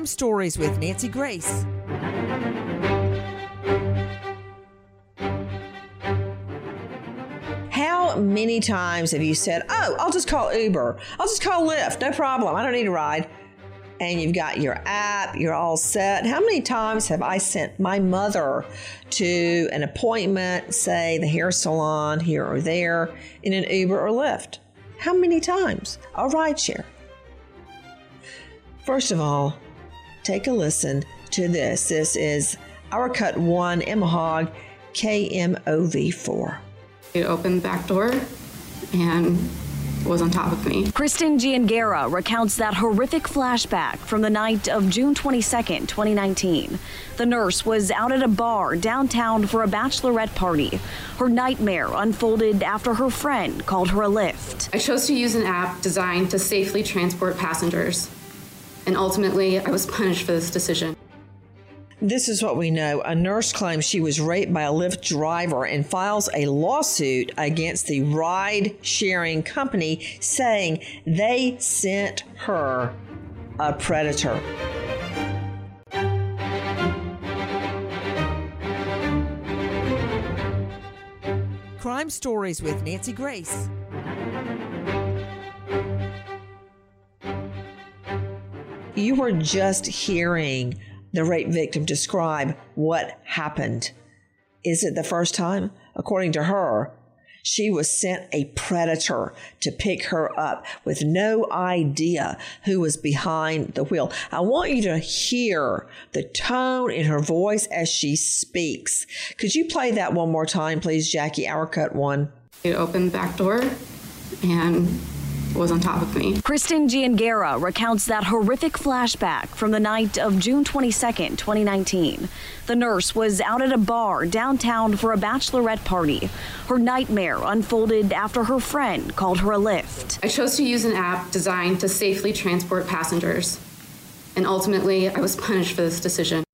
Crime Stories with Nancy Grace. How many times have you said, Oh, I'll just call Uber, I'll just call Lyft, no problem, I don't need a ride? And you've got your app, you're all set. How many times have I sent my mother to an appointment, say the hair salon here or there, in an Uber or Lyft? How many times? A ride share. First of all, take a listen to this. This is Our Cut 1 Emma Hogg KMOV4. It opened the back door and was on top of me. Kristen Giangera recounts that horrific flashback from the night of June 22nd, 2019. The nurse was out at a bar downtown for a bachelorette party. Her nightmare unfolded after her friend called her a lift. I chose to use an app designed to safely transport passengers, and ultimately, I was punished for this decision. This is what we know. A nurse claims she was raped by a Lyft driver and files a lawsuit against the ride sharing company saying they sent her a predator. Crime Stories with Nancy Grace. You were just hearing the rape victim describe what happened. Is it the first time? According to her, she was sent a predator to pick her up with no idea who was behind the wheel. I want you to hear the tone in her voice as she speaks. Could you play that one more time, please, Jackie? Our cut one. It opened the back door and was on top of me. Kristen Giangera recounts that horrific flashback from the night of June 22nd, 2019. The nurse was out at a bar downtown for a bachelorette party. Her nightmare unfolded after her friend called her a lift. I chose to use an app designed to safely transport passengers, and ultimately, I was punished for this decision.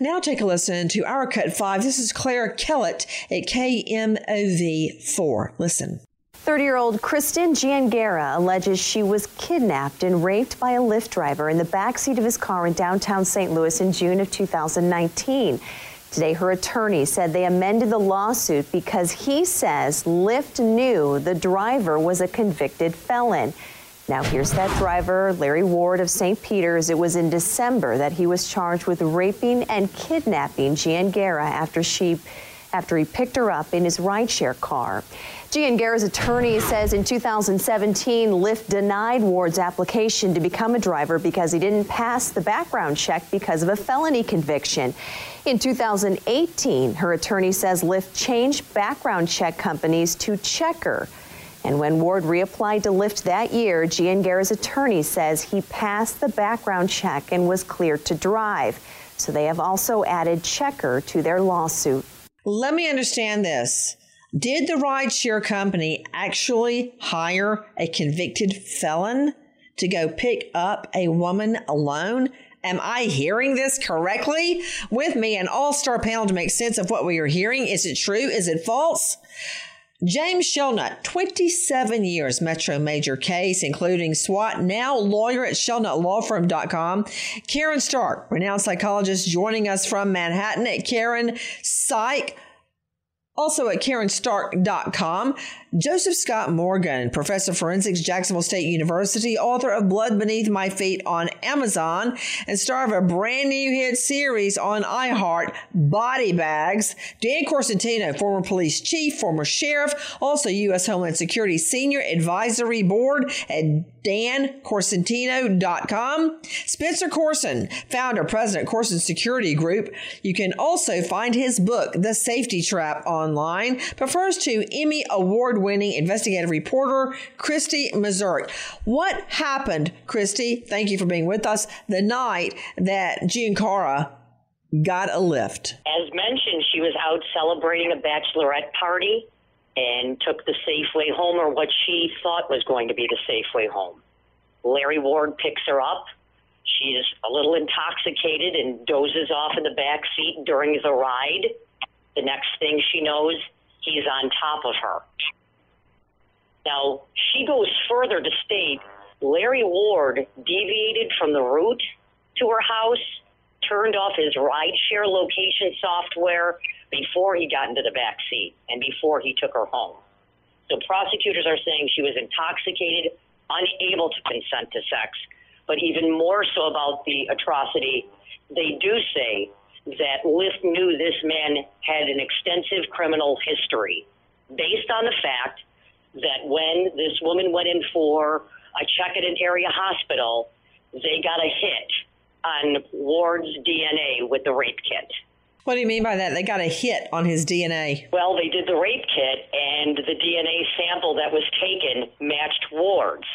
Now take a listen to our cut five. This is Claire Kellett at KMOV4. Listen. 30 year old Kristen Giangera alleges she was kidnapped and raped by a Lyft driver in the backseat of his car in downtown St. Louis in June of 2019. Today, her attorney said they amended the lawsuit because he says Lyft knew the driver was a convicted felon. Now, here's that driver, Larry Ward of St. Peter's. It was in December that he was charged with raping and kidnapping Giangera after she after he picked her up in his rideshare car. Giangera's attorney says in 2017, Lyft denied Ward's application to become a driver because he didn't pass the background check because of a felony conviction. In 2018, her attorney says Lyft changed background check companies to Checkr. And when Ward reapplied to Lyft that year, Giangera's attorney says he passed the background check and was cleared to drive. So they have also added Checkr to their lawsuit. Let me understand this. Did the rideshare company actually hire a convicted felon to go pick up a woman alone? Am I hearing this correctly? With me, an all star panel to make sense of what we are hearing. Is it true? Is it false? James Shelnut, 27 years Metro Major case, including SWAT, now lawyer at ShelnutLawFirm.com. Karen Stark, renowned psychologist, joining us from Manhattan at Karen Psych. Also at KarenStark.com, Joseph Scott Morgan, professor of forensics, Jacksonville State University, author of Blood Beneath My Feet on Amazon, and star of a brand new hit series on iHeart, Body Bags. Dan Corsentino, former police chief, former sheriff, also U.S. Homeland Security Senior Advisory Board at dancorsentino.com. Spencer Coursen, founder, president, Coursen Security Group. You can also find his book, The Safety Trap, online. Prefers to Emmy Award winning investigative reporter, Christy Mazurek. What happened, Christy? Thank you for being with us the night that Giangera got a lift. As mentioned, she was out celebrating a bachelorette party and took the safe way home, or what she thought was going to be the safe way home. Larry Ward picks her up. She's a little intoxicated and dozes off in the back seat during the ride. The next thing she knows, he's on top of her. Now, she goes further to state Larry Ward deviated from the route to her house, turned off his rideshare location software before he got into the back seat and before he took her home. So prosecutors are saying she was intoxicated, unable to consent to sex. But even more so about the atrocity, they do say that Lyft knew this man had an extensive criminal history based on the fact that when this woman went in for a check at an area hospital, they got a hit on Ward's DNA with the rape kit. What do you mean by that? They got a hit on his DNA. Well, they did the rape kit, and the DNA sample that was taken matched Ward's.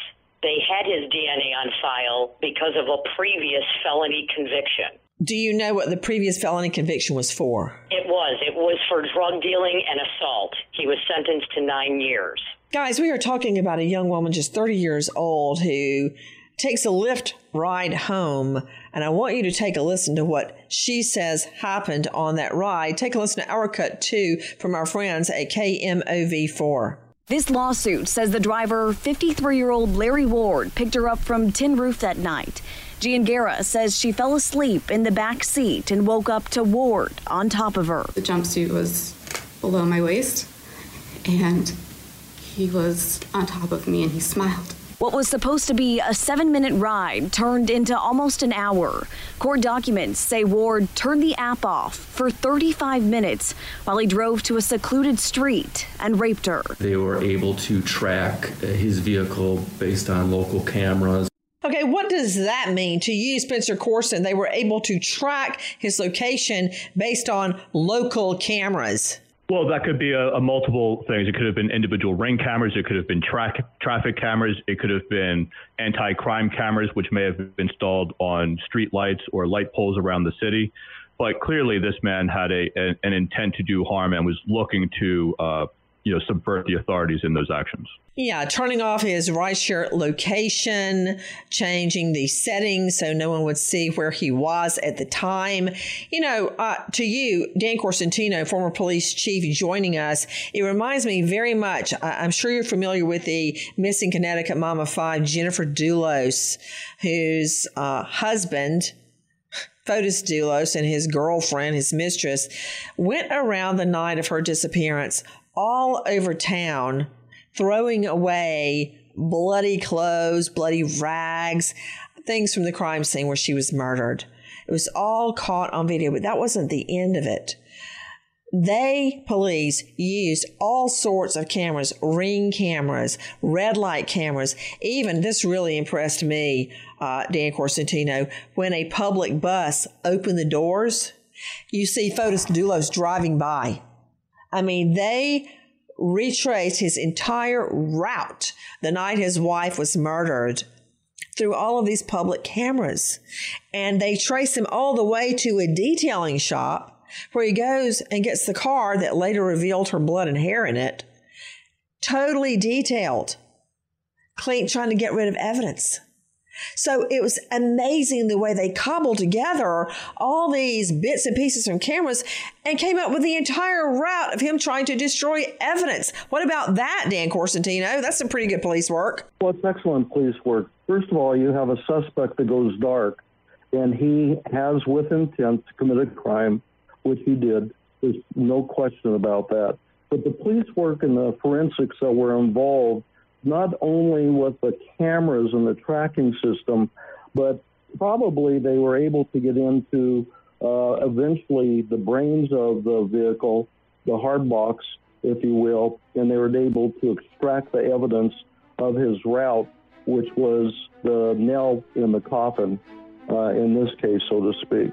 They had his DNA on file because of a previous felony conviction. Do you know what the previous felony conviction was for? It was. It was for drug dealing and assault. He was sentenced to nine years. Guys, we are talking about a young woman just 30 years old who takes a Lyft ride home. And I want you to take a listen to what she says happened on that ride. Take a listen to our cut two from our friends at KMOV4. This lawsuit says the driver, 53 year old Larry Ward, picked her up from Tin Roof that night. Giangara says she fell asleep in the back seat and woke up to Ward on top of her. The jumpsuit was below my waist, and he was on top of me and he smiled. What was supposed to be a seven minute ride turned into almost an hour. Court documents say Ward turned the app off for 35 minutes while he drove to a secluded street and raped her. They were able to track his vehicle based on local cameras. Okay, what does that mean to you, Spencer Coursen? They were able to track his location based on local cameras. Well, that could be a, a, multiple things. It could have been individual ring cameras. It could have been tra- traffic cameras. It could have been anti-crime cameras, which may have been installed on street lights or light poles around the city. But clearly, this man had a, a an intent to do harm and was looking to uh, you know subvert the authorities in those actions. Yeah, turning off his rideshare location, changing the settings so no one would see where he was at the time. You know, uh, to you, Dan Corsentino, former police chief, joining us, it reminds me very much. I'm sure you're familiar with the missing Connecticut of five, Jennifer Dulos, whose uh, husband. Fotis Dulos and his girlfriend, his mistress, went around the night of her disappearance all over town throwing away bloody clothes, bloody rags, things from the crime scene where she was murdered. It was all caught on video, but that wasn't the end of it. They, police, used all sorts of cameras, ring cameras, red light cameras. Even this really impressed me, uh, Dan Corsentino, when a public bus opened the doors, you see Fotis Dulos driving by. I mean, they retraced his entire route the night his wife was murdered through all of these public cameras. And they trace him all the way to a detailing shop where he goes and gets the car that later revealed her blood and hair in it. Totally detailed. Clean, trying to get rid of evidence. So it was amazing the way they cobbled together all these bits and pieces from cameras and came up with the entire route of him trying to destroy evidence. What about that, Dan Corsentino? That's some pretty good police work. Well, it's excellent police work. First of all, you have a suspect that goes dark, and he has with intent to commit a crime, which he did. There's no question about that. But the police work and the forensics that were involved not only with the cameras and the tracking system, but probably they were able to get into uh, eventually the brains of the vehicle, the hard box, if you will, and they were able to extract the evidence of his route, which was the nail in the coffin, uh, in this case, so to speak.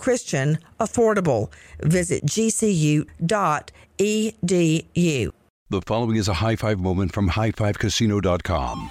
Christian, affordable. Visit gcu.edu. The following is a high five moment from highfivecasino.com.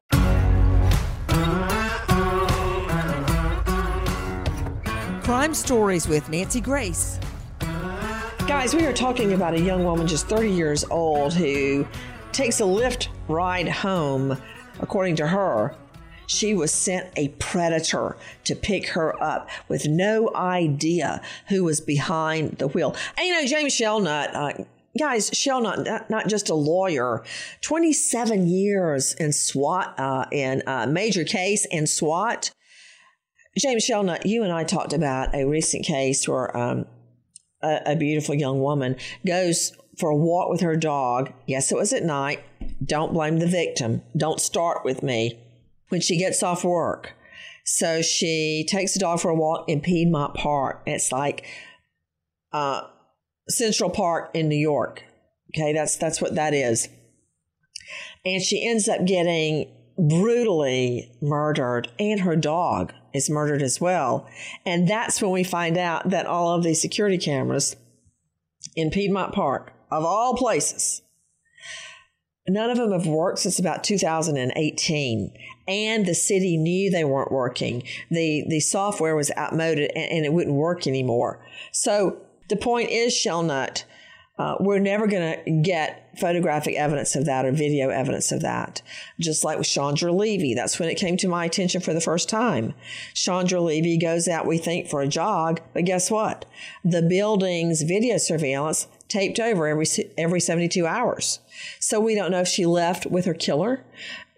Crime Stories with Nancy Grace. Guys, we are talking about a young woman just 30 years old who takes a Lyft ride home. According to her, she was sent a predator to pick her up with no idea who was behind the wheel. And you know, James Shelnut, uh, guys, Shelnut, not, not just a lawyer, 27 years in SWAT, uh, in a major case in SWAT. James Shelnut, you and I talked about a recent case where um, a, a beautiful young woman goes for a walk with her dog. Yes, it was at night. Don't blame the victim. Don't start with me. When she gets off work, so she takes the dog for a walk in Piedmont Park. It's like uh, Central Park in New York. Okay, that's that's what that is. And she ends up getting brutally murdered, and her dog is murdered as well. And that's when we find out that all of these security cameras in Piedmont Park, of all places, none of them have worked since about 2018 and the city knew they weren't working. The the software was outmoded and, and it wouldn't work anymore. So the point is Shelnut uh, we're never going to get photographic evidence of that or video evidence of that. Just like with Chandra Levy, that's when it came to my attention for the first time. Chandra Levy goes out, we think, for a jog, but guess what? The building's video surveillance taped over every every 72 hours. So we don't know if she left with her killer,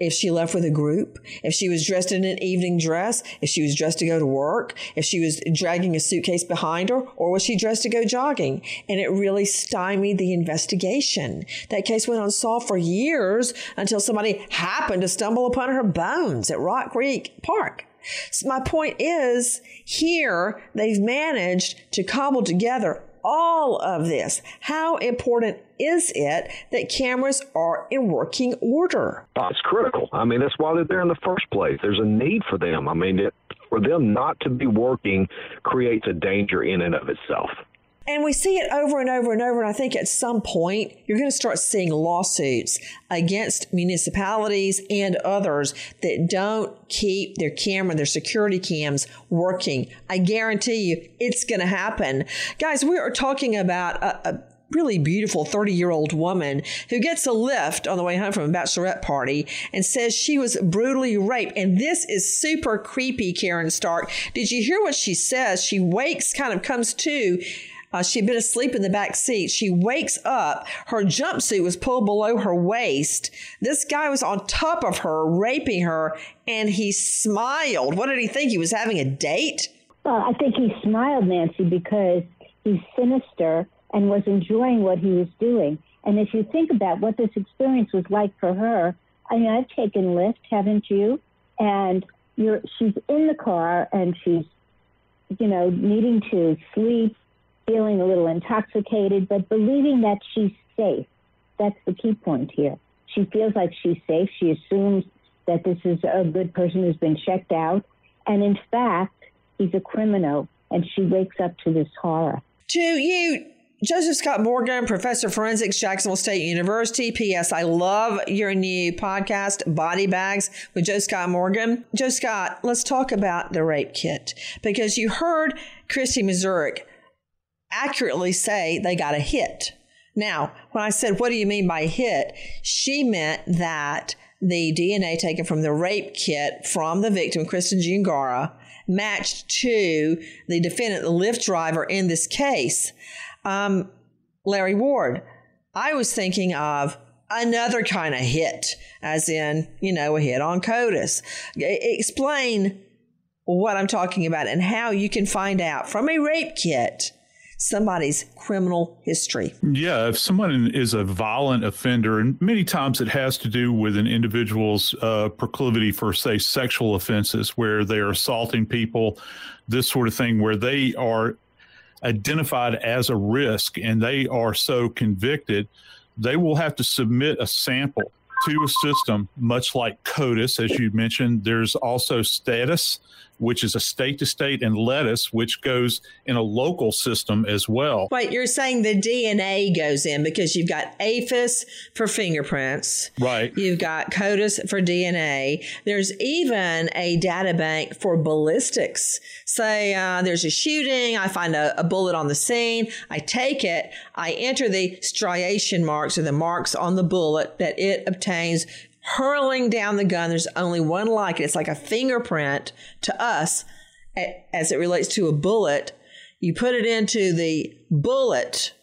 if she left with a group, if she was dressed in an evening dress, if she was dressed to go to work, if she was dragging a suitcase behind her, or was she dressed to go jogging? And it really stymied the investigation. That case went unsolved for years until somebody happened to stumble upon her bones at Rock Creek Park. So my point is here they've managed to cobble together all of this. How important is it that cameras are in working order? It's critical. I mean, that's why they're there in the first place. There's a need for them. I mean, it, for them not to be working creates a danger in and of itself. And we see it over and over and over. And I think at some point, you're going to start seeing lawsuits against municipalities and others that don't keep their camera, their security cams working. I guarantee you it's going to happen. Guys, we are talking about a, a really beautiful 30 year old woman who gets a lift on the way home from a bachelorette party and says she was brutally raped. And this is super creepy, Karen Stark. Did you hear what she says? She wakes, kind of comes to uh, she'd been asleep in the back seat. She wakes up. Her jumpsuit was pulled below her waist. This guy was on top of her, raping her, and he smiled. What did he think? He was having a date? Well, I think he smiled, Nancy, because he's sinister and was enjoying what he was doing. And if you think about what this experience was like for her, I mean, I've taken Lyft, haven't you? And you're, she's in the car and she's, you know, needing to sleep feeling a little intoxicated, but believing that she's safe. That's the key point here. She feels like she's safe. She assumes that this is a good person who's been checked out. And in fact, he's a criminal, and she wakes up to this horror. To you, Joseph Scott Morgan, Professor of Forensics, Jacksonville State University. P.S. I love your new podcast, Body Bags, with Joe Scott Morgan. Joe Scott, let's talk about the rape kit because you heard Christy Mazurek accurately say they got a hit. Now, when I said, What do you mean by hit? she meant that the DNA taken from the rape kit from the victim, Kristen Giangara, matched to the defendant, the Lyft driver in this case, um, Larry Ward. I was thinking of another kind of hit, as in, you know, a hit on CODIS. Explain what I'm talking about and how you can find out from a rape kit somebody's criminal history. Yeah, if someone is a violent offender, and many times it has to do with an individual's uh, proclivity for, say, sexual offenses, where they are assaulting people, this sort of thing, where they are identified as a risk and they are so convicted, they will have to submit a sample to a system, much like CODIS, as you mentioned. There's also STATUS, which is a state to state, and lettuce, which goes in a local system as well. Wait, you're saying the DNA goes in because you've got AFIS for fingerprints. Right. You've got CODIS for DNA. There's even a data bank for ballistics. Say uh, there's a shooting, I find a, a bullet on the scene, I take it, I enter the striation marks or the marks on the bullet that it obtains hurling down the gun. There's only one like it. It's like a fingerprint to us as it relates to a bullet. You put it into the bullet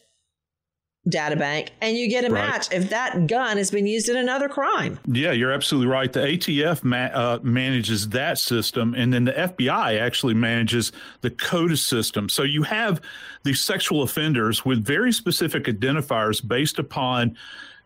data bank and you get a right. match if that gun has been used in another crime. Yeah, you're absolutely right. The ATF ma- uh, manages that system, and then the FBI actually manages the CODIS system. So you have these sexual offenders with very specific identifiers based upon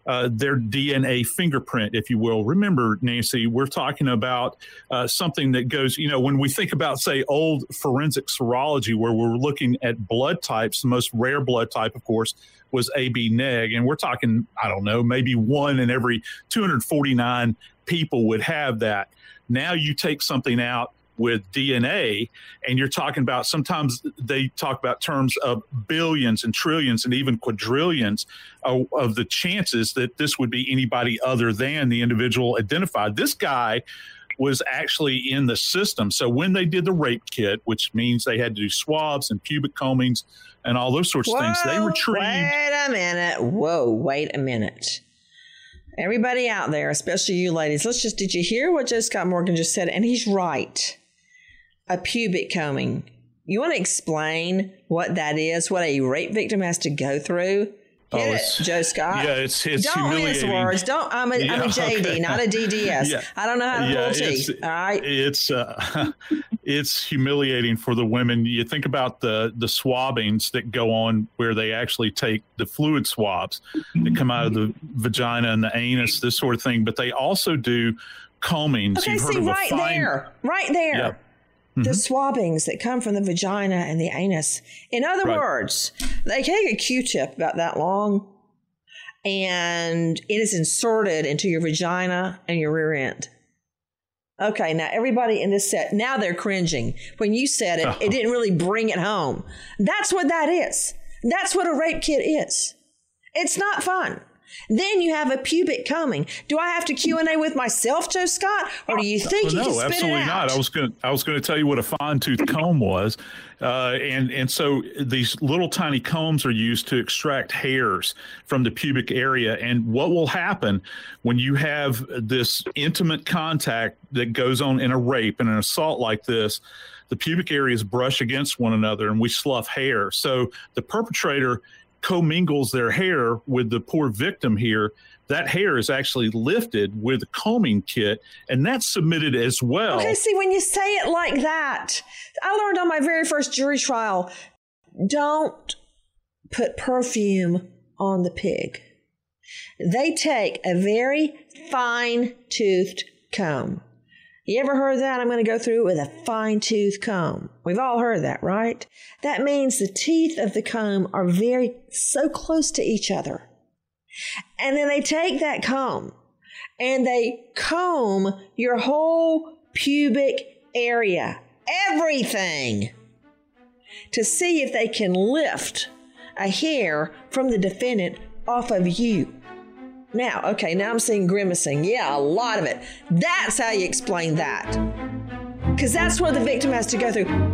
uh, their DNA fingerprint, if you will. Remember, Nancy, we're talking about uh, something that goes, you know, when we think about, say, old forensic serology, where we're looking at blood types, the most rare blood type, of course, was AB neg. And we're talking, I don't know, maybe one in every 249 people would have that. Now you take something out with DNA, and you're talking about sometimes they talk about terms of billions and trillions and even quadrillions of, of, the chances that this would be anybody other than the individual identified. This guy was actually in the system. So when they did the rape kit, which means they had to do swabs and pubic combings and all those sorts Whoa, of things, they retrieved. Wait a minute. Whoa, wait a minute. Everybody out there, especially you ladies, let's just, did you hear what Joe Scott Morgan just said? And he's right a pubic combing. You want to explain what that is, what a rape victim has to go through? Get oh, it, Joe Scott. Yeah, it's it's don't humiliating. Don't words. Don't. I'm a, am a JD, okay. not a DDS. yeah. I don't know how to yeah, pull teeth. All right. It's uh, it's humiliating for the women. You think about the the swabbings that go on where they actually take the fluid swabs that come out of the vagina and the anus, this sort of thing. But they also do combings. Okay, see right fine, there, right there. Mm-hmm. the swabbings that come from the vagina and the anus. In other right. words, they take a Q-tip about that long and it is inserted into your vagina and your rear end. Okay, now everybody in this set, now they're cringing. When you said it, it didn't really bring it home. That's what that is. That's what a rape kit is. It's not fun. Then you have a pubic combing. Do I have to Q and A with myself, Joe Scott, or do you think Well, you no, can spit absolutely it out? not. I was going to I was going to tell you what a fine tooth comb was, uh, and and so these little tiny combs are used to extract hairs from the pubic area. And what will happen when you have this intimate contact that goes on in a rape and an assault like this? The pubic areas brush against one another, and we slough hair. So the perpetrator commingles their hair with the poor victim here. That hair is actually lifted with a combing kit, and that's submitted as well. Okay, see, when you say it like that, I learned on my very first jury trial don't put perfume on the pig. They take a very fine toothed comb. You ever heard that? I'm going to go through it with a fine tooth comb. We've all heard that, right? That means the teeth of the comb are very so close to each other. And then they take that comb and they comb your whole pubic area, everything, to see if they can lift a hair from the defendant off of you. Now, okay, now I'm seeing grimacing. Yeah, a lot of it. That's how you explain that. Because that's what the victim has to go through.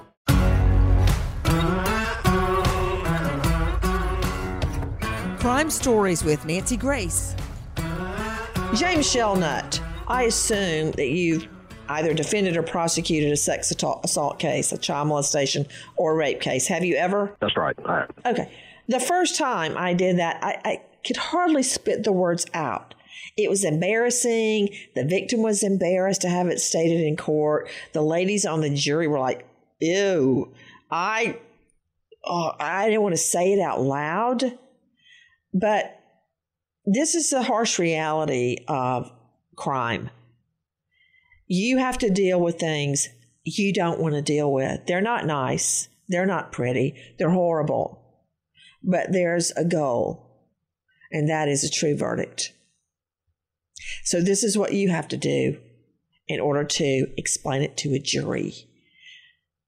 Crime Stories with Nancy Grace. James Shelnut, I assume that you've either defended or prosecuted a sex assault, assault case, a child molestation, or a rape case. Have you ever? That's right. All right. Okay. The first time I did that, I, I could hardly spit the words out. It was embarrassing. The victim was embarrassed to have it stated in court. The ladies on the jury were like, ew. I, oh, I didn't want to say it out loud. But this is the harsh reality of crime. You have to deal with things you don't want to deal with. They're not nice, they're not pretty, they're horrible. But there's a goal, and that is a true verdict. So, this is what you have to do in order to explain it to a jury.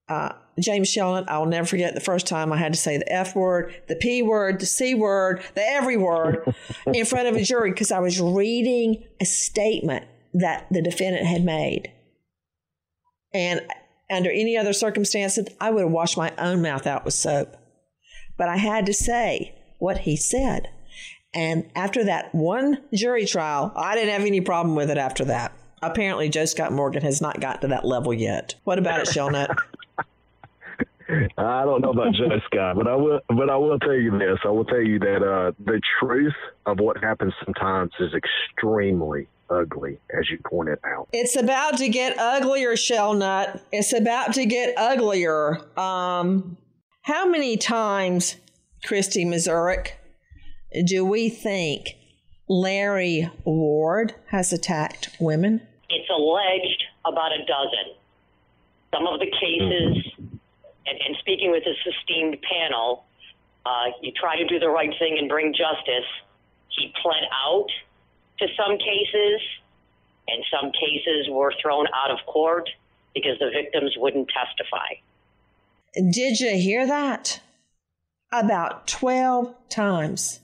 Uh, James Shelnut, I'll never forget the first time I had to say the F word, the P word, the C word, the every word in front of a jury because I was reading a statement that the defendant had made. And under any other circumstances, I would have washed my own mouth out with soap. But I had to say what he said. And after that one jury trial, I didn't have any problem with it after that. Apparently, Joe Scott Morgan has not gotten to that level yet. What about it, Shelnut? I don't know about Joe Scott, but I will. But I will tell you this. I will tell you that uh, the truth of what happens sometimes is extremely ugly, as you pointed out. It's about to get uglier, Shelnut. It's about to get uglier. Um, how many times, Christy Mazurek, do we think Larry Ward has attacked women? It's alleged about a dozen. Some of the cases, and, and speaking with this esteemed panel, uh, you try to do the right thing and bring justice. He pled out to some cases, and some cases were thrown out of court because the victims wouldn't testify. Did you hear that? About 12 times.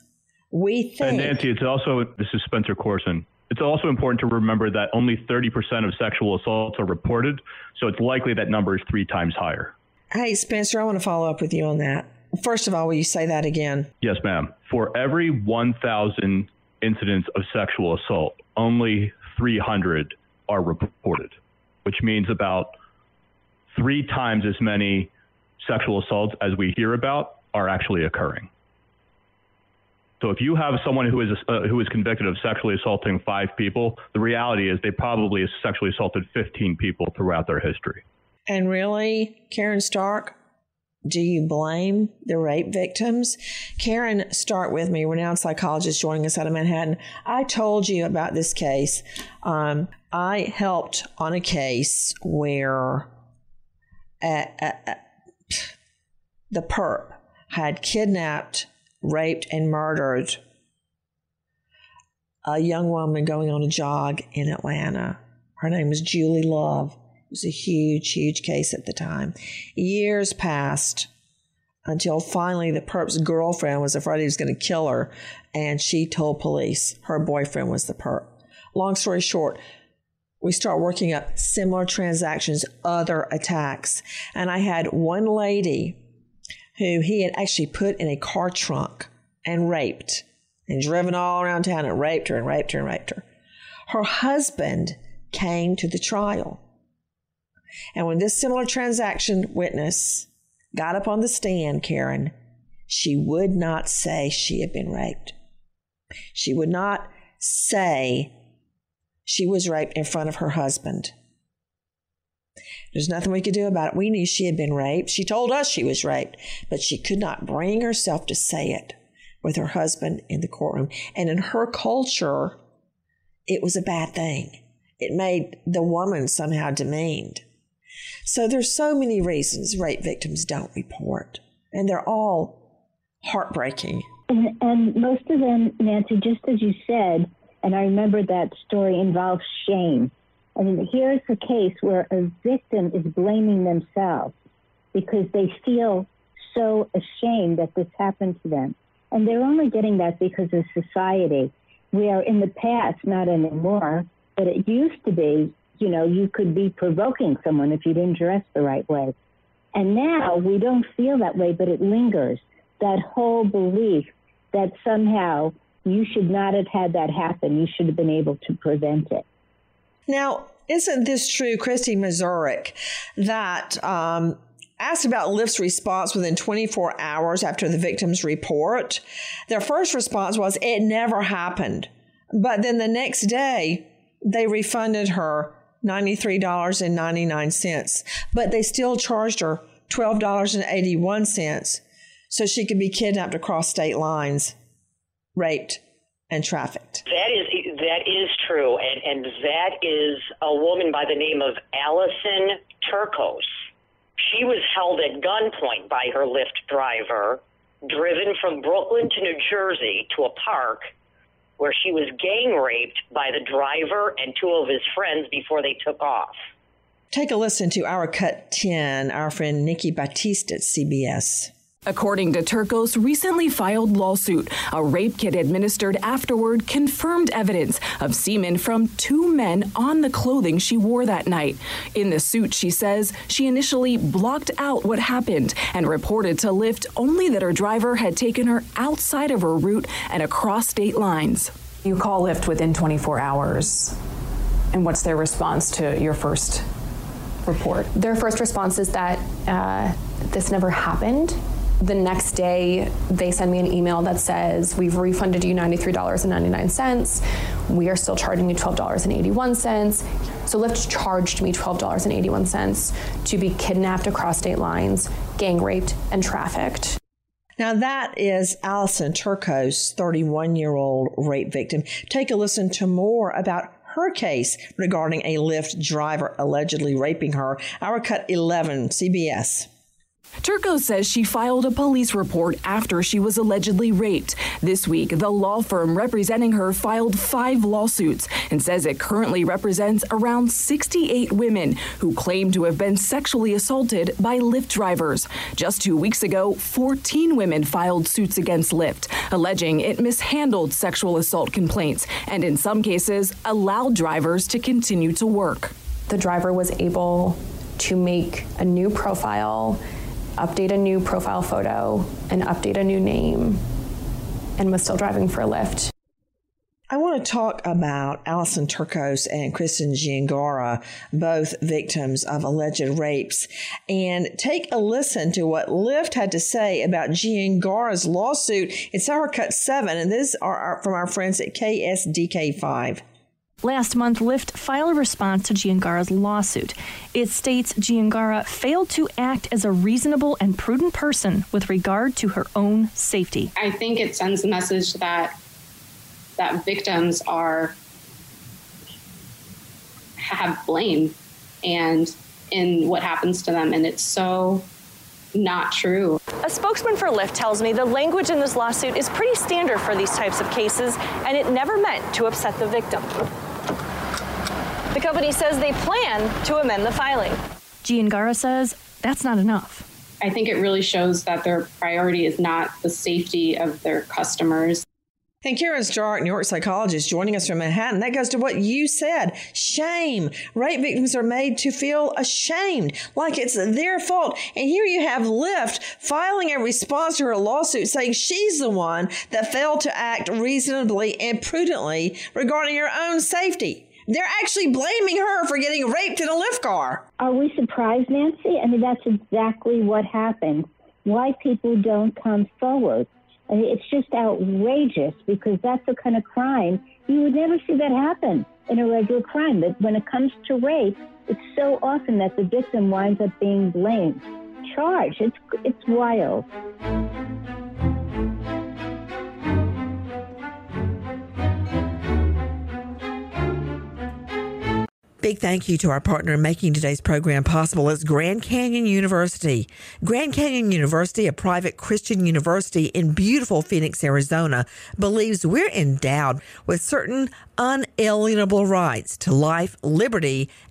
We think. And Nancy, it's also, this is Spencer Coursen. It's also important to remember that only 30% of sexual assaults are reported, so it's likely that number is three times higher. Hey, Spencer, I want to follow up with you on that. First of all, will you say that again? Yes, ma'am. For every 1,000 incidents of sexual assault, only 300 are reported, which means about three times as many sexual assaults as we hear about are actually occurring. So if you have someone who is uh, who is convicted of sexually assaulting five people, the reality is they probably sexually assaulted 15 people throughout their history. And really, Karen Stark, do you blame the rape victims? Karen, start with me, renowned psychologist joining us out of Manhattan. I told you about this case. Um, I helped on a case where uh, uh, uh, the perp had kidnapped, raped, and murdered a young woman going on a jog in Atlanta. Her name was Julie Love. It was a huge, huge case at the time. Years passed until finally the perp's girlfriend was afraid he was going to kill her, and she told police her boyfriend was the perp. Long story short, we start working up similar transactions, other attacks. And I had one lady who he had actually put in a car trunk and raped and driven all around town and raped her and raped her and raped her. Her husband came to the trial and when this similar transaction witness got up on the stand, Karen, she would not say she had been raped. She would not say she was raped in front of her husband. There's nothing we could do about it. We knew she had been raped. She told us she was raped, but she could not bring herself to say it with her husband in the courtroom. And in her culture, it was a bad thing. It made the woman somehow demeaned. So there's so many reasons rape victims don't report, and they're all heartbreaking. And, and most of them, Nancy, just as you said, and I remember that story involves shame. And here's a case where a victim is blaming themselves because they feel so ashamed that this happened to them. And they're only getting that because of society, We are in the past, not anymore, but it used to be you know, you could be provoking someone if you didn't dress the right way. And now we don't feel that way, but it lingers. That whole belief that somehow you should not have had that happen. You should have been able to prevent it. Now, isn't this true, Christy Mazurek, that um, asked about Lyft's response within 24 hours after the victim's report? Their first response was, it never happened. But then the next day, they refunded her $93.99, but they still charged her $12.81 so she could be kidnapped across state lines, raped, and trafficked. That is that is true, and and that is a woman by the name of Allison Turkos. She was held at gunpoint by her Lyft driver, driven from Brooklyn to New Jersey to a park where she was gang raped by the driver and two of his friends before they took off. Take a listen to our cut 10, our friend Nikki Battiste at CBS. According to Turkos' recently filed lawsuit, a rape kit administered afterward confirmed evidence of semen from two men on the clothing she wore that night. In the suit, she says she initially blocked out what happened and reported to Lyft only that her driver had taken her outside of her route and across state lines. You call Lyft within 24 hours, and what's their response to your first report? Their first response is that uh, this never happened the next day they send me an email that says we've refunded you $93.99 we are still charging you $12.81 so lyft charged me $12.81 to be kidnapped across state lines gang raped and trafficked now, that is Allison Turkos, 31 year old rape victim. Take a listen to more about her case regarding a Lyft driver allegedly raping her. Our cut 11, CBS. Turkos says she filed a police report after she was allegedly raped. This week, the law firm representing her filed five lawsuits and says it currently represents around 68 women who claim to have been sexually assaulted by Lyft drivers. Just two weeks ago, 14 women filed suits against Lyft, alleging it mishandled sexual assault complaints and, in some cases, allowed drivers to continue to work. The driver was able to make a new profile update a new profile photo and update a new name and was still driving for a Lyft. I want to talk about Allison Turkos and Kristen Giangera, both victims of alleged rapes, and take a listen to what Lyft had to say about Giangera's lawsuit. It's our cut seven, and this are from our friends at KSDK5. Last month, Lyft filed a response to Giangera's lawsuit. It states Giangera failed to act as a reasonable and prudent person with regard to her own safety. I think it sends a message that that victims are have blame and in what happens to them and it's so not true. A spokesman for Lyft tells me the language in this lawsuit is pretty standard for these types of cases and it never meant to upset the victim. The company says they plan to amend the filing. Giangera says that's not enough. I think it really shows that their priority is not the safety of their customers. And Karen Stark, New York psychologist, joining us from Manhattan. That goes to what you said. Shame. Rape victims are made to feel ashamed, like it's their fault. And here you have Lyft filing a response to her lawsuit saying she's the one that failed to act reasonably and prudently regarding her own safety. They're actually blaming her for getting raped in a Lyft car. Are we surprised, Nancy? I mean, that's exactly what happened. Why people don't come forward. I mean, it's just outrageous because that's the kind of crime you would never see that happen in a regular crime. But when it comes to rape, it's so often that the victim winds up being blamed, charged. It's it's wild. Big thank you to our partner in making today's program possible is Grand Canyon University. Grand Canyon University, a private Christian university in beautiful Phoenix, Arizona, believes we're endowed with certain unalienable rights to life, liberty,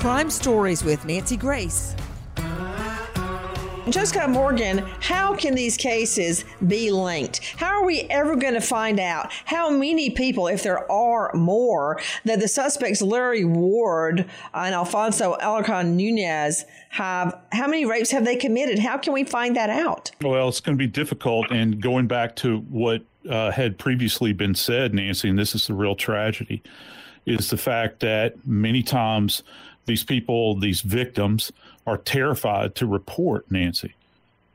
Crime Stories with Nancy Grace. Jessica Morgan, how can these cases be linked? How are we ever going to find out how many people, if there are more, that the suspects Larry Ward and Alfonso Alarcon Nunez have, how many rapes have they committed? How can we find that out? Well, it's going to be difficult. And going back to what uh, had previously been said, Nancy, and this is the real tragedy, is the fact that many times these people, these victims, are terrified to report Nancy.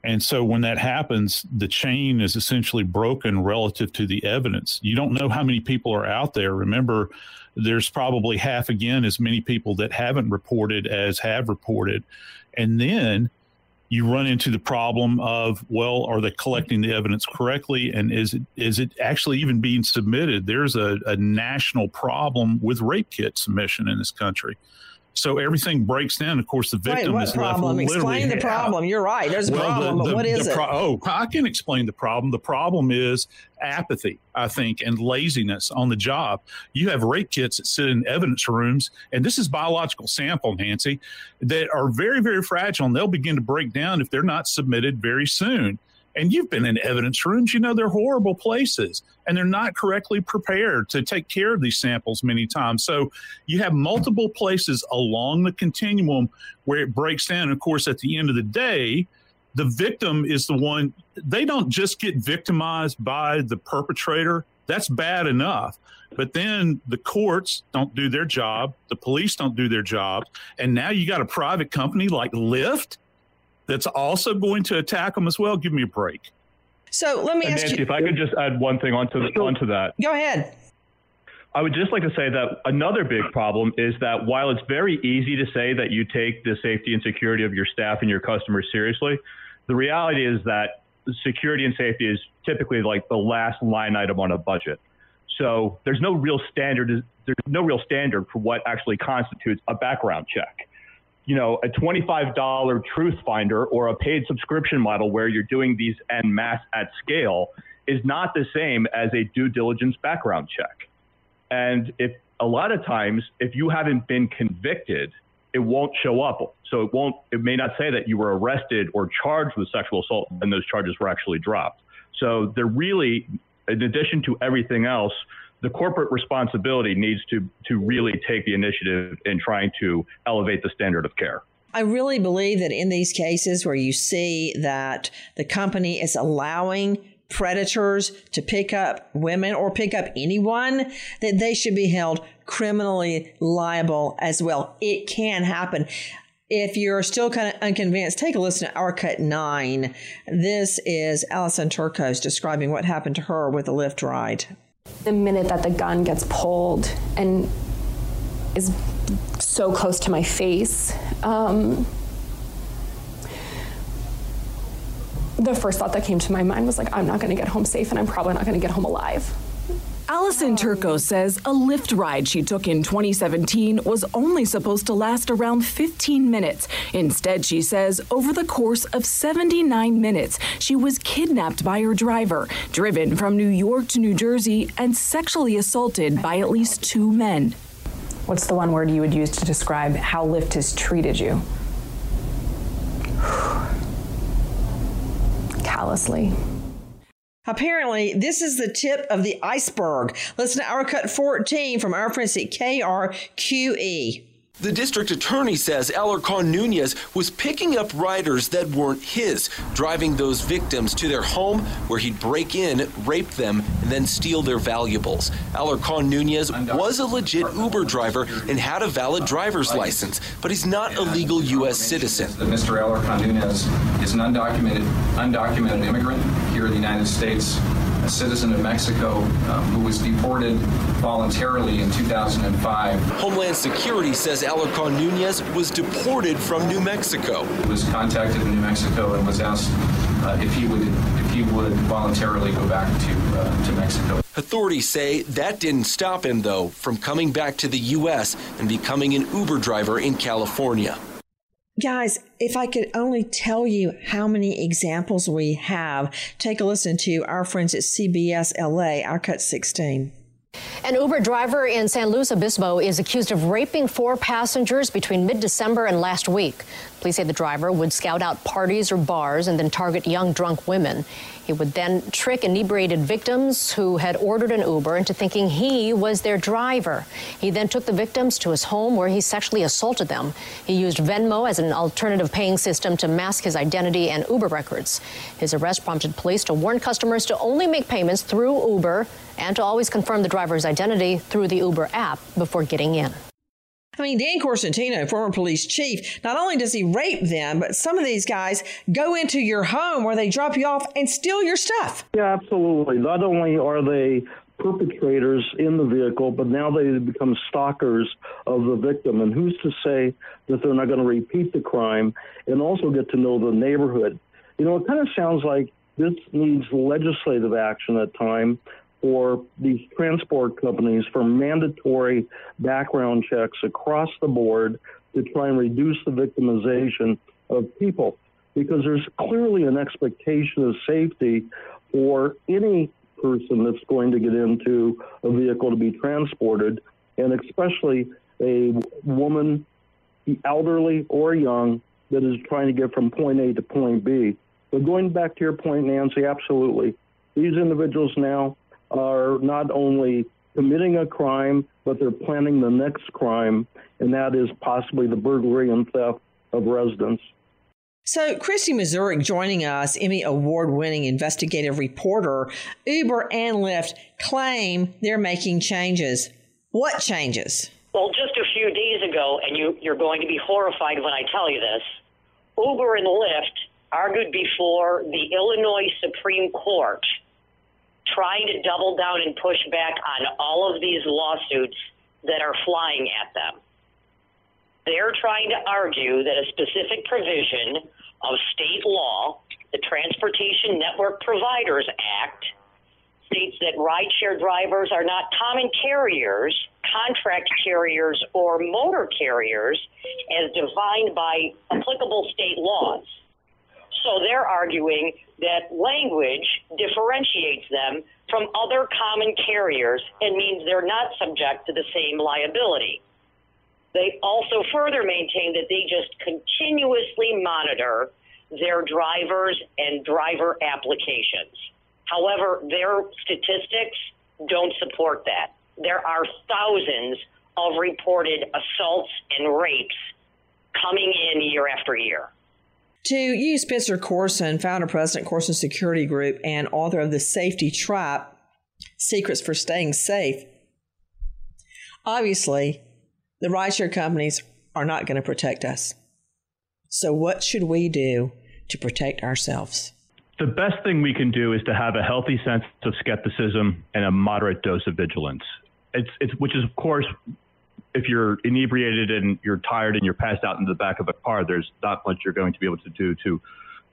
And so when that happens, the chain is essentially broken relative to the evidence. You don't know how many people are out there. Remember, there's probably half again as many people that haven't reported as have reported. And then you run into the problem of well are they collecting the evidence correctly and is it is it actually even being submitted there's a, a national problem with rape kit submission in this country so everything breaks down. Of course, the victim right, is problem? left Explain the problem. You're right. There's a well, problem, the, the, but what is it? Pro- oh, I can explain the problem. The problem is apathy, I think, and laziness on the job. You have rape kits that sit in evidence rooms, and this is biological sample, Nancy, that are very, very fragile, and they'll begin to break down if they're not submitted very soon. And you've been in evidence rooms, you know, they're horrible places and they're not correctly prepared to take care of these samples many times. So you have multiple places along the continuum where it breaks down. of course, at the end of the day, the victim is the one, they don't just get victimized by the perpetrator. That's bad enough. But then the courts don't do their job, the police don't do their job. And now you got a private company like Lyft that's also going to attack them as well. Give me a break. So let me and ask Nancy, you. If I could just add one thing onto, the, onto that. Go ahead. I would just like to say that another big problem is that while it's very easy to say that you take the safety and security of your staff and your customers seriously, the reality is that security and safety is typically like the last line item on a budget. So there's no real standard. There's no real standard for what actually constitutes a background check you know, a $25 truth finder or a paid subscription model where you're doing these en masse at scale is not the same as a due diligence background check. And if a lot of times, if you haven't been convicted, it won't show up. So it won't, it may not say that you were arrested or charged with sexual assault and those charges were actually dropped. So they're really, in addition to everything else, the corporate responsibility needs to to really take the initiative in trying to elevate the standard of care. I really believe that in these cases where you see that the company is allowing predators to pick up women or pick up anyone, that they should be held criminally liable as well. It can happen. If you're still kind of unconvinced, take a listen to Our Cut 9. This is Allison Turkos describing what happened to her with a Lyft ride. The minute that the gun gets pulled and is so close to my face, um, the first thought that came to my mind was like, I'm not going to get home safe and I'm probably not going to get home alive. Allison Turkos says a Lyft ride she took in 2017 was only supposed to last around 15 minutes. Instead, she says over the course of 79 minutes, she was kidnapped by her driver, driven from New York to New Jersey, and sexually assaulted by at least two men. What's the one word you would use to describe how Lyft has treated you? Callously. Apparently, this is the tip of the iceberg. Listen to our cut 14 from our friends at KRQE. The district attorney says Alarcon Nunez was picking up riders that weren't his, driving those victims to their home where he'd break in, rape them, and then steal their valuables. Alarcon Nunez was a legit Uber driver and had a valid driver's license, but he's not a legal U.S. citizen. That Mr. Alarcon Nunez is an undocumented, undocumented immigrant here in the United States a citizen of Mexico um, who was deported voluntarily in 2005. Homeland Security says Alarcon Nunez was deported from New Mexico. He was contacted in New Mexico and was asked uh, if he would if he would voluntarily go back to uh, to Mexico. Authorities say that didn't stop him though from coming back to the U.S. and becoming an Uber driver in California. Guys, if I could only tell you how many examples we have, take a listen to our friends at CBS LA, our cut 16. An Uber driver in San Luis Obispo is accused of raping four passengers between mid December and last week. Police say the driver would scout out parties or bars and then target young drunk women. He would then trick inebriated victims who had ordered an Uber into thinking he was their driver. He then took the victims to his home where he sexually assaulted them. He used Venmo as an alternative paying system to mask his identity and Uber records. His arrest prompted police to warn customers to only make payments through Uber and to always confirm the driver's identity through the Uber app before getting in. I mean, Dan Corsentino, former police chief, not only does he rape them, but some of these guys go into your home where they drop you off and steal your stuff. Yeah, absolutely. Not only are they perpetrators in the vehicle, but now they become stalkers of the victim. And who's to say that they're not going to repeat the crime and also get to know the neighborhood? You know, it kind of sounds like this needs legislative action at time for these transport companies for mandatory background checks across the board to try and reduce the victimization of people because there's clearly an expectation of safety for any person that's going to get into a vehicle to be transported, and especially a woman, the elderly or young, that is trying to get from point A to point B. But going back to your point, Nancy, absolutely. These individuals now are not only committing a crime, but they're planning the next crime, and that is possibly the burglary and theft of residents. So, Christy Mazurek joining us, Emmy Award winning investigative reporter, Uber and Lyft claim they're making changes. What changes? Well, just a few days ago, and you, you're going to be horrified when I tell you this, Uber and Lyft argued before the Illinois Supreme Court trying to double down and push back on all of these lawsuits that are flying at them. They're trying to argue that a specific provision of state law, the Transportation Network Providers Act, states that rideshare drivers are not common carriers, contract carriers, or motor carriers as defined by applicable state laws. So they're arguing that language differentiates them from other common carriers and means they're not subject to the same liability. They also further maintain that they just continuously monitor their drivers and driver applications. However, their statistics don't support that. There are thousands of reported assaults and rapes coming in year after year. To you, Spencer Coursen, founder president Coursen Security Group and author of The Safety Trap Secrets for Staying Safe. Obviously, the rideshare companies are not going to protect us. So, what should we do to protect ourselves? The best thing we can do is to have a healthy sense of skepticism and a moderate dose of vigilance. It's, it's which is, of course, if you're inebriated and you're tired and you're passed out in the back of a car, there's not much you're going to be able to do to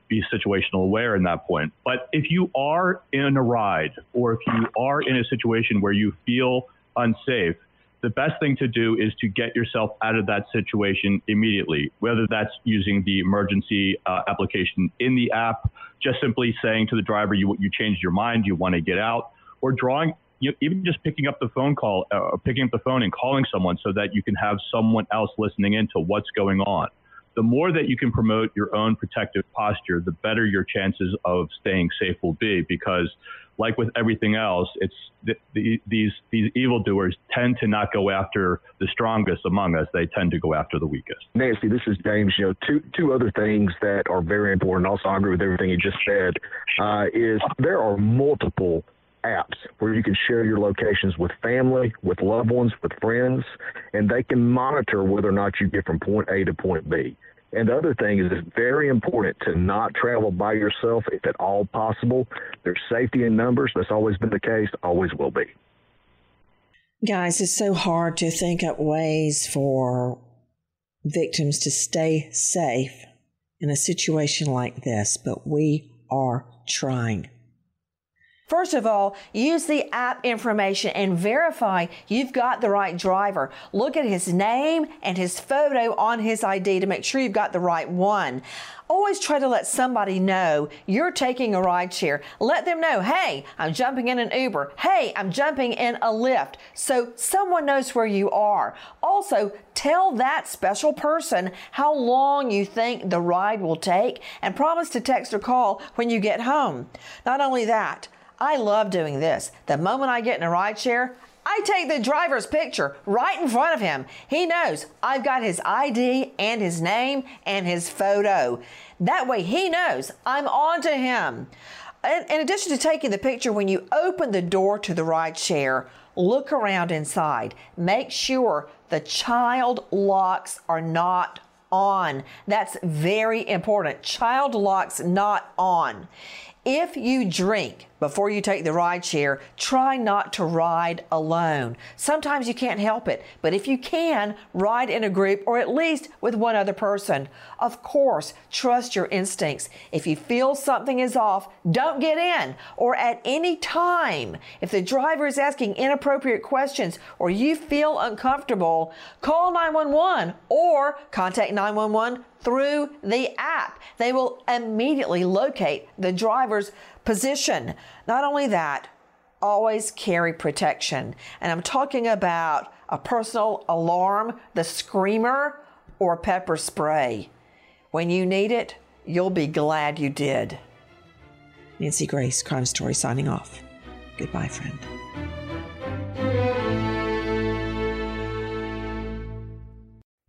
be situational aware in that point. But if you are in a ride or if you are in a situation where you feel unsafe, the best thing to do is to get yourself out of that situation immediately, whether that's using the emergency uh, application in the app, just simply saying to the driver, you, you changed your mind, you want to get out, or drawing you even just picking up the phone call uh, picking up the phone and calling someone so that you can have someone else listening into what's going on. The more that you can promote your own protective posture, the better your chances of staying safe will be. Because, like with everything else, it's the, the, these these evildoers tend to not go after the strongest among us; they tend to go after the weakest. Nancy, this is James. You know, two two other things that are very important. Also, I agree with everything you just said. Uh, is there are multiple apps where you can share your locations with family, with loved ones, with friends, and they can monitor whether or not you get from point A to point B. And the other thing is it's very important to not travel by yourself if at all possible. There's safety in numbers. That's always been the case, always will be. Guys, it's so hard to think up ways for victims to stay safe in a situation like this, but we are trying. First of all, use the app information and verify you've got the right driver. Look at his name and his photo on his ID to make sure you've got the right one. Always try to let somebody know you're taking a ride share. Let them know, hey, I'm jumping in an Uber. Hey, I'm jumping in a Lyft. So someone knows where you are. Also, tell that special person how long you think the ride will take and promise to text or call when you get home. Not only that, I love doing this. The moment I get in a ride share, I take the driver's picture right in front of him. He knows I've got his ID and his name and his photo. That way he knows I'm on to him. In addition to taking the picture, when you open the door to the ride share, look around inside. Make sure the child locks are not on. That's very important. Child locks not on. If you drink before you take the ride share, try not to ride alone. Sometimes you can't help it, but if you can, ride in a group or at least with one other person. Of course, trust your instincts. If you feel something is off, don't get in or at any time. If the driver is asking inappropriate questions or you feel uncomfortable, call 911 or contact 911 through the app. They will immediately locate the driver's position. Not only that, always carry protection. And I'm talking about a personal alarm, the screamer, or pepper spray. When you need it, you'll be glad you did. Nancy Grace, Crime Story, signing off. Goodbye, friend.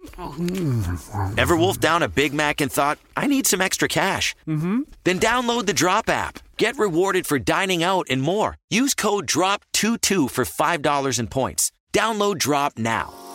Ever wolfed down a Big Mac and thought, I need some extra cash? Mm-hmm. Then download the Drop app. Get rewarded for dining out and more. Use code DROP22 for $5 in points. Download Drop now.